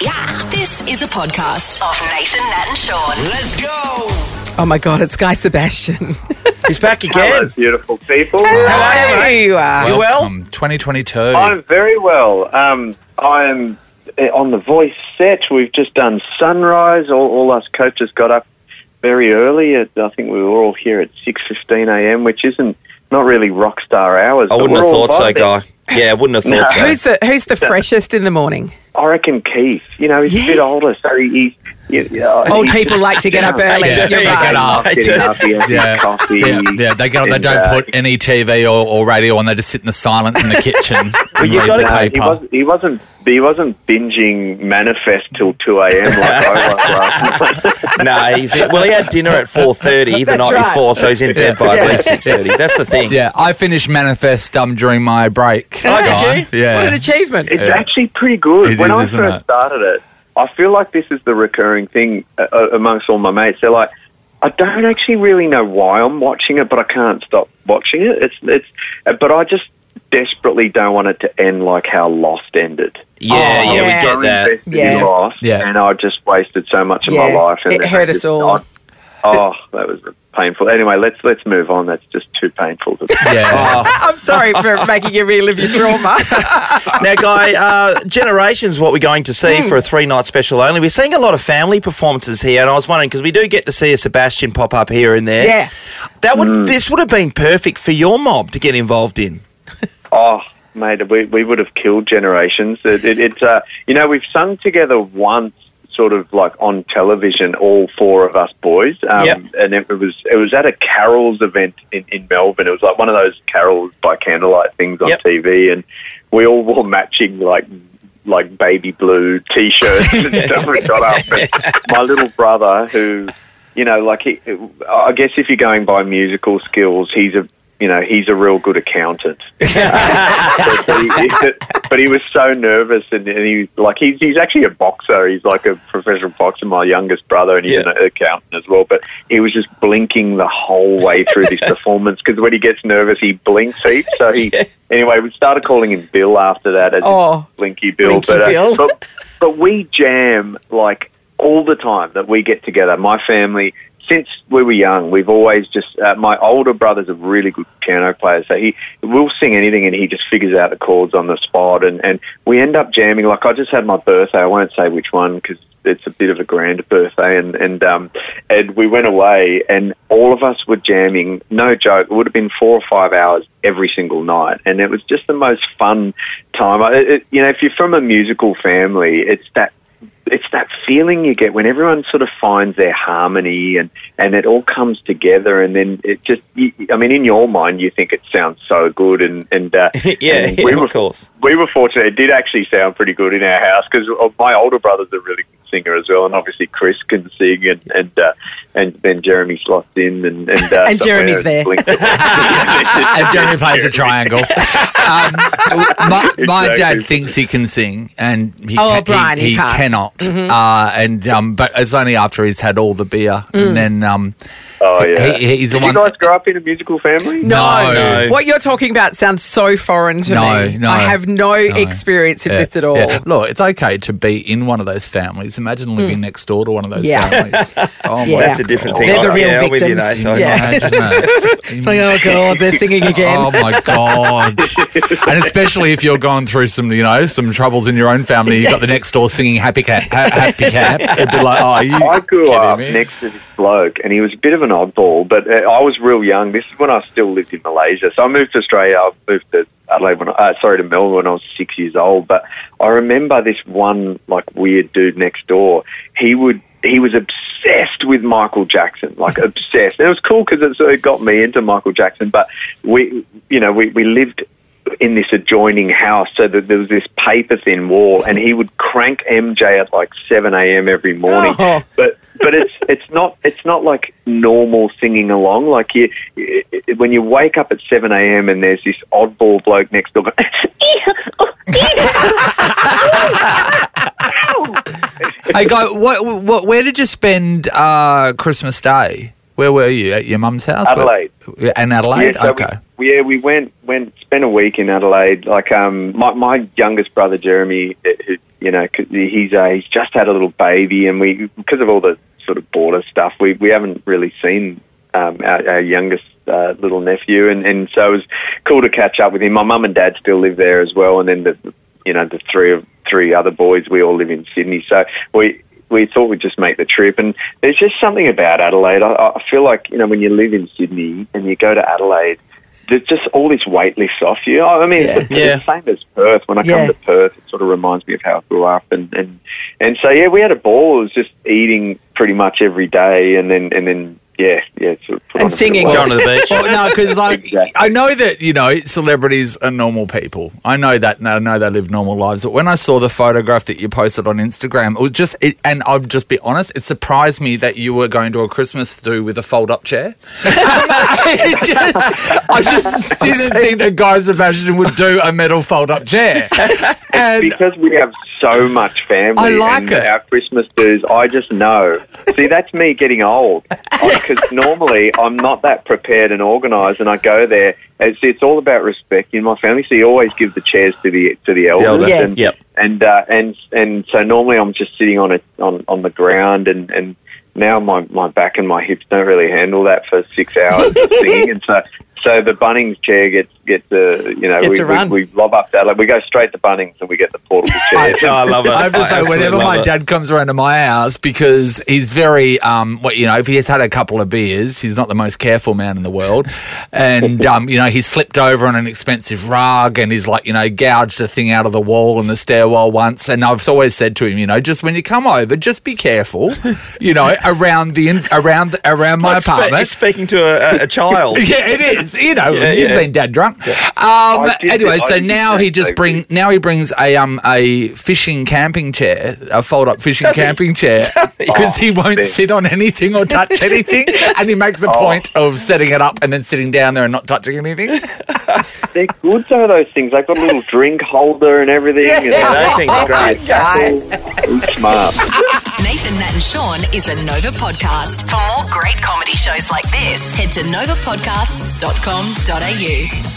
Yeah. This is a podcast of Nathan, Nat, and Shaun. Let's go. Oh my God, it's Guy Sebastian. He's back Hello, again. beautiful people. Hello. Uh, You You well? Welcome, 2022. I'm very well. Um, I'm uh, on the voice set. We've just done sunrise. All, all us coaches got up very early. At, I think we were all here at six fifteen a.m., which isn't not really rock star hours. I but wouldn't we're have all thought so, vibing. guy. Yeah, I wouldn't have thought so. who's the Who's the freshest in the morning? I reckon Keith. You know, he's a bit older, so he. He you know, Old people like to get up early. Yeah, You're yeah, right. get up. Getting up, he has his yeah, coffee. yeah, yeah. They get, they don't uh, put any TV or, or radio on. They just sit in the silence in the kitchen. and you gotta- the No, he, paper. was, he wasn't. He wasn't binging Manifest till two a.m. like I was last night. no, he's well. He had dinner at four thirty the night right. before, so he's in bed by Yeah. at least six thirty. That's the thing. Yeah, I finished Manifest um, during my break. Oh, did Guy. you? What an achievement! It's Yeah. actually pretty good. It when is, I isn't first it? started it, I feel like this is the recurring thing uh, uh, amongst all my mates. They're like, I don't actually really know why I'm watching it, but I can't stop watching it. It's it's, uh, but I just desperately don't want it to end like how Lost ended. Yeah, Oh, yeah, yeah. we get that. Yeah. in Lost, Yeah. and I just wasted so much of my life. And It hurt us all. I- oh, that was painful. Anyway, let's let's move on. That's just too painful to. Yeah. Oh, I'm sorry for making you relive your trauma. now, Guy, uh, Generations, what we're going to see Hmm. for a three night special only. We're seeing a lot of family performances here, and I was wondering because we do get to see a Sebastian pop up here and there. Yeah. that would this would have been perfect for your mob to get involved in. Oh, mate, we, we would have killed generations. It, it, it's uh, you know we've sung together once, sort of like on television, all four of us boys, um, Yep. and it, was it was at a carols event in, in Melbourne. It was like one of those carols by candlelight things on Yep. TV, and we all wore matching like like baby blue t-shirts and stuff. We got up, and my little brother who. You know, like he, I guess if you're going by musical skills, he's a, you know, he's a real good accountant but, but he, but he was so nervous, and, and he like he's he's actually a boxer. He's like a professional boxer. My youngest brother, and he's Yeah. an accountant as well. But he was just blinking the whole way through this performance because when he gets nervous, he blinks heaps. So he anyway, we started calling him Bill after that. As Oh, Blinky Bill. Blinky but, uh, but but we jam like all the time that we get together. My family, since we were young, we've always just. Uh, my older brother's a really good piano player, so he will sing anything, and he just figures out the chords on the spot, and and we end up jamming. Like I just had my birthday. I won't say which one because. It's a bit of a grand birthday, and and um, and we went away, and all of us were jamming. No joke, it would have been four or five hours every single night, and it was just the most fun time. I- It, you know, if you're from a musical family, it's that it's that feeling you get when everyone sort of finds their harmony and, and it all comes together and then it just you, I mean in your mind you think it sounds so good and and uh, yeah, and yeah, we of were course. we were fortunate it did actually sound pretty good in our house because my older brother's a really good singer as well and obviously Chris can sing and and uh, and then Jeremy slots in and and, uh, And Jeremy's there. and Jeremy plays a triangle. Um, my, my Exactly. dad thinks he can sing, and he, Oh, can, Brian, he he, can't. cannot. Uh, and um, but it's only after he's had all the beer, and then um, oh yeah he, he's the Did you one. guys grow up in a musical family no. No. What you're talking about sounds so foreign to No, me. no, I have no, experience in Yeah, this at all. yeah. Look, it's okay to be in one of those families. Imagine living hmm. next door to one of those Yeah. families. Oh my Yeah. That's a different thing. They're the Oh, real yeah, I'm with you, victims. Nate. Yeah. Imagine that. It's like, oh god, they're singing again. Oh my god! and especially if you're going through some, you know, some troubles in your own family, you've got the next door singing "Happy Cat," ha- "Happy Cat." It'd be like, oh, you I grew kidding up me? next to this bloke, and he was a bit of an oddball, but uh, I was real young. This is when I still lived in Malaysia. So I moved to Australia. I moved to Adelaide when, I- uh, sorry, to Melbourne when I was six years old. But I remember this one like weird dude next door. He would. He was obsessed with Michael Jackson, like obsessed. And it was cool because it of got me into Michael Jackson. But we, you know, we, we lived in this adjoining house so that there was this paper thin wall and he would crank MJ at like 7 a.m. every morning. Oh. But but it's it's not it's not like normal singing along. Like you, when you wake up at 7 a.m. and there's this oddball bloke next door. going, Hey, go. What, what? Where did you spend uh, Christmas Day? Where were you at your mum's house? Adelaide. Where- In Adelaide. Yeah, so we- okay. yeah, we went went spent a week in Adelaide. Like um, my my youngest brother Jeremy, who, you know, he's uh, he's just had a little baby, and we because of all the sort of border stuff, we we haven't really seen um, our, our youngest uh, little nephew, and and so it was cool to catch up with him. My mum and dad still live there as well, and then the you know the three of three other boys, we all live in Sydney, so we. We thought we'd just make the trip, and there's just something about Adelaide. I, I feel like you know when you live in Sydney and you go to Adelaide, there's just all this weight lifts off you. I mean, Yeah. it's, it's Yeah. the same as Perth. When I Yeah. come to Perth, it sort of reminds me of how I grew up, and and and so yeah, we had a ball. It was just eating pretty much every day, and then and then yeah, yeah, sort of And on a bit of singing. weight. Going to the beach. Well, no, because like Exactly. I know that you know celebrities are normal people. I know that. and I know they live normal lives. But when I saw the photograph that you posted on Instagram, it was just. It, and I'll just be honest, it surprised me that you were going to a Christmas do with a fold-up chair. Just- I just didn't think that Guy Sebastian would do a metal fold-up chair. And because we have so much family I like and it. our Christmas dues, I just know. See, that's me getting old. Because normally I'm not that prepared and organised, and I go there. It's, it's all about respect in my family. So you always give the chairs to the to the elders. elder, Yes. And, yep. and uh, and and so normally I'm just sitting on it on on the ground, and and now my my back and my hips don't really handle that for six hours of singing, and so. So the Bunnings chair gets gets uh, you know Gets we, a run. we we lob up that like we go straight to Bunnings and we get the portable chair. Oh, I love it. I have to say, absolutely whenever love my it. dad comes around to my house, because he's very, um, what you know, if he has had a couple of beers, he's not the most careful man in the world, and um, you know, he slipped over on an expensive rug, and he's like, you know, gouged a thing out of the wall in the stairwell once, and I've always said to him, you know, just when you come over, just be careful, you know, around the in- around the, around my Like spe- apartment. he's speaking to a, a, a child. Yeah, it is. You know, Yeah, you've yeah. seen Dad drunk. Um, anyway, so now he just bring now he brings a um a fishing camping chair, a fold up fishing Does he? camping chair, because he won't man. sit on anything or touch anything, and he makes a Oh. point of setting it up and then sitting down there and not touching anything. They're good though, those things. They've got a little drink holder and everything. Yeah, and Yeah, those things are great. It's smart. Nathan, Nat, and Shaun is a Nova podcast. For more great comedy shows like this, head to novapodcasts.com.au.